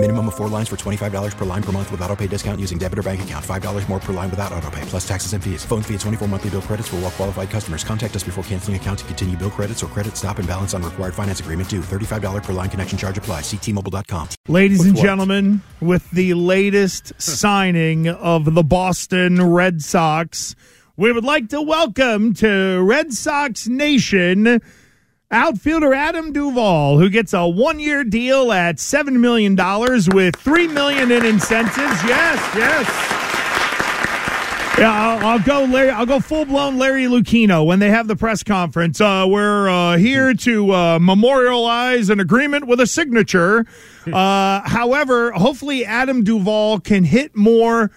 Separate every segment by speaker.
Speaker 1: Minimum of four lines for $25 per line per month with auto pay discount using debit or bank account. $5 more per line without auto pay, plus taxes and fees. Phone fee at 24 monthly bill credits for all well qualified customers. Contact us before canceling account to continue bill credits or credit stop and balance on required finance agreement due. $35 per line connection charge apply. Ctmobile.com.
Speaker 2: Ladies
Speaker 1: With
Speaker 2: and
Speaker 1: what?
Speaker 2: gentlemen, with the latest signing of the Boston Red Sox, we would like to welcome to Red Sox Nation outfielder Adam Duvall, who gets a one-year deal at seven million dollars with three million in incentives. Yes, yes. Yeah, I'll, I'll go. Larry, I'll go full blown Larry Lucchino when they have the press conference. Uh, we're uh, here to uh, memorialize an agreement with a signature. Uh, however, hopefully Adam Duvall can hit more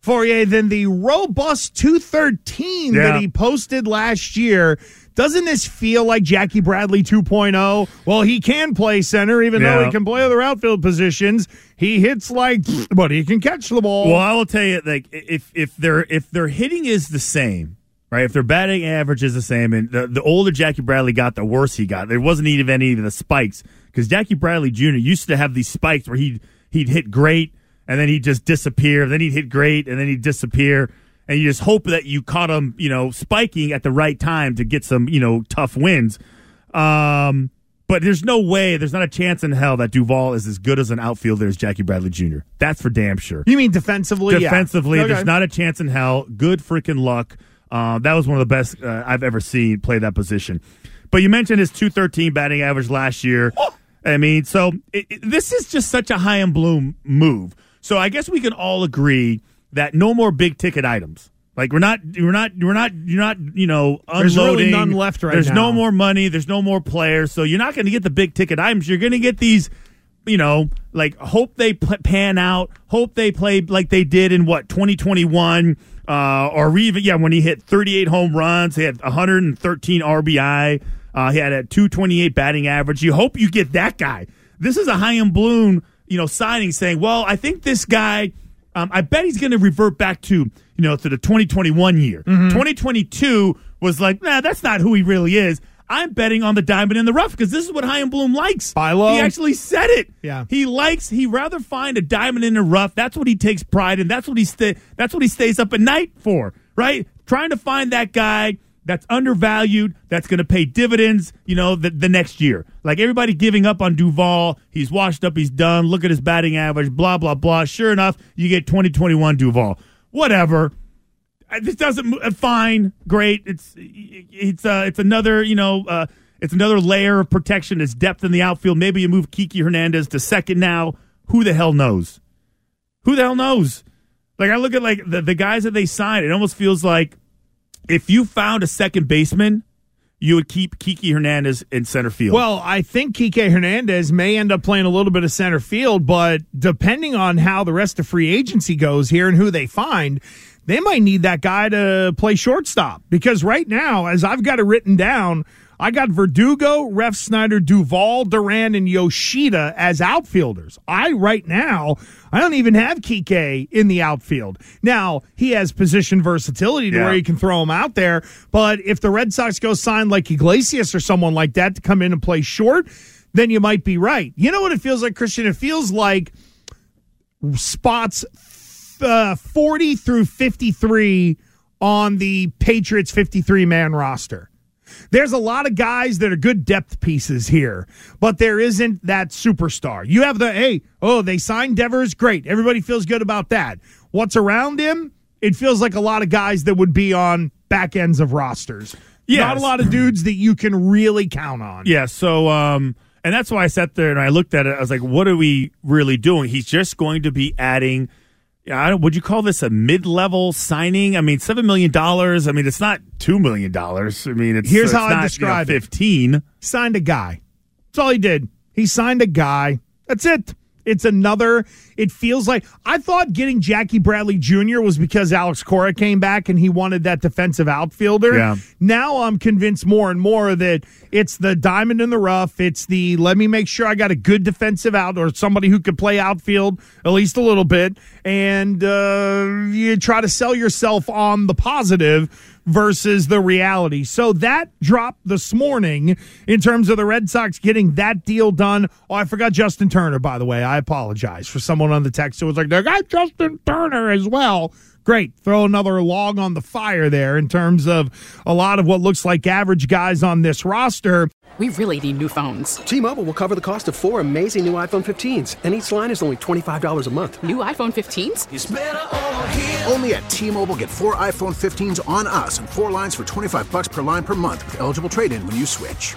Speaker 2: for you than the robust 213
Speaker 3: Yeah.
Speaker 2: that he posted last year. Doesn't this feel like Jackie Bradley 2.0? Well, he can play center, even though he can play other outfield positions. He hits like, but he can catch the ball.
Speaker 3: Well, I will tell you, like if if their if their hitting is the same, right? If their batting average is the same, and the, the older Jackie Bradley got, the worse he got. There wasn't even any of the spikes because Jackie Bradley Jr. used to have these spikes where he'd he'd hit great and then he'd just disappear. Then he'd hit great and then he'd disappear. And you just hope that you caught him, you know, spiking at the right time to get some, you know, tough wins. Um, but there's no way, there's not a chance in hell that Duvall is as good as an outfielder as Jackie Bradley Jr. That's for damn sure.
Speaker 2: you mean defensively? Yeah.
Speaker 3: Defensively,
Speaker 2: Okay.
Speaker 3: there's not a chance in hell. Good freaking luck. Uh, that was one of the best uh, I've ever seen play that position. But you mentioned his 213 batting average last year. I mean, so it, it- this is just such a Chaim Bloom move. So I guess we can all agree that no more big ticket items. Like we're not, we're not, we're not, you're not, you know, unloading.
Speaker 2: There's really none left right
Speaker 3: There's
Speaker 2: now.
Speaker 3: no more money. There's no more players. So you're not going to get the big ticket items. You're going to get these you know, like hope they pan out, hope they play like they did in what 2021, uh, or even yeah when he hit 38 home runs, he had 113 RBI, uh, he had a 228 batting average. You hope you get that guy. This is a Chaim Bloom, you know, signing saying, well, I think this guy. Um, I bet he's going to revert back to you know to the 2021 year. 2022 was like, nah, that's not who he really is. I'm betting on the diamond in the rough because this is what Chaim Bloom likes.
Speaker 2: Buy low.
Speaker 3: He actually said it.
Speaker 2: Yeah.
Speaker 3: He likes. He rather find a diamond in the rough. That's what he takes pride in. That's what he stay. That's what he stays up at night for. Right. Trying to find that guy that's undervalued. That's going to pay dividends. You know, the, the next year. Like everybody giving up on Duvall. He's washed up. He's done. Look at his batting average. Blah blah blah. Sure enough, you get 2021 Duvall. Whatever. Uh, This doesn't uh, fine, great. It's it's uh it's another you know uh it's another layer of protection. It's depth in the outfield. Maybe you move Kiki Hernandez to second now. Who the hell knows? Who the hell knows? Like I look at like the, the guys that they signed. It almost feels like if you found a second baseman, you would keep Kiki Hernandez in center field.
Speaker 2: Well, I think Kike Hernandez may end up playing a little bit of center field, but depending on how the rest of free agency goes here and who they find, they might need that guy to play shortstop. Because right now, as I've got it written down, I got Verdugo, Ref Snyder, Duvall, Duran, and Yoshida as outfielders. I right now, I don't even have Kike in the outfield. Now he has position versatility to
Speaker 3: Yeah.
Speaker 2: where he can throw him out there. But if the Red Sox go sign like Iglesias or someone like that to come in and play short, then you might be right. You know what it feels like, Christian? It feels like spots uh, 40 through 53 on the Patriots 53 man roster. There's a lot of guys that are good depth pieces here, but there isn't that superstar. You have the, hey, oh, they signed Devers, great. Everybody feels good about that. What's around him? It feels like a lot of guys that would be on back ends of rosters.
Speaker 3: Yes.
Speaker 2: Not a lot of dudes that you can really count on.
Speaker 3: Yeah, so um and that's why I sat there and I looked at it. I was like, what are we really doing? He's just going to be adding I don't, would you call this a mid-level signing? I mean, seven million dollars. I mean, it's not two million dollars. I mean, it's
Speaker 2: Here's
Speaker 3: it's
Speaker 2: how I
Speaker 3: not,
Speaker 2: describe it.
Speaker 3: you know, fifteen.
Speaker 2: signed a guy. That's all he did. He signed a guy. That's it. It's another. It feels like I thought getting Jackie Bradley Jr. was because Alex Cora came back and he wanted that defensive outfielder.
Speaker 3: Yeah.
Speaker 2: Now I'm convinced more and more that it's the diamond in the rough. It's the let me make sure I got a good defensive out or somebody who could play outfield at least a little bit, and uh, you try to sell yourself on the positive versus the reality. So that dropped this morning in terms of the Red Sox getting that deal done. Oh, I forgot Justin Turner, by the way. I apologize for someone on the text who was like, they got Justin Turner as well. Great. Throw another log on the fire there in terms of a lot of what looks like average guys on this roster.
Speaker 4: We really need new phones.
Speaker 5: T-Mobile will cover the cost of four amazing new iPhone 15s, and each line is only $25 a month.
Speaker 4: New iPhone 15s?
Speaker 6: Only at T-Mobile get four iPhone 15s on us and four lines for 25 bucks per line per month with eligible trade-in when you switch.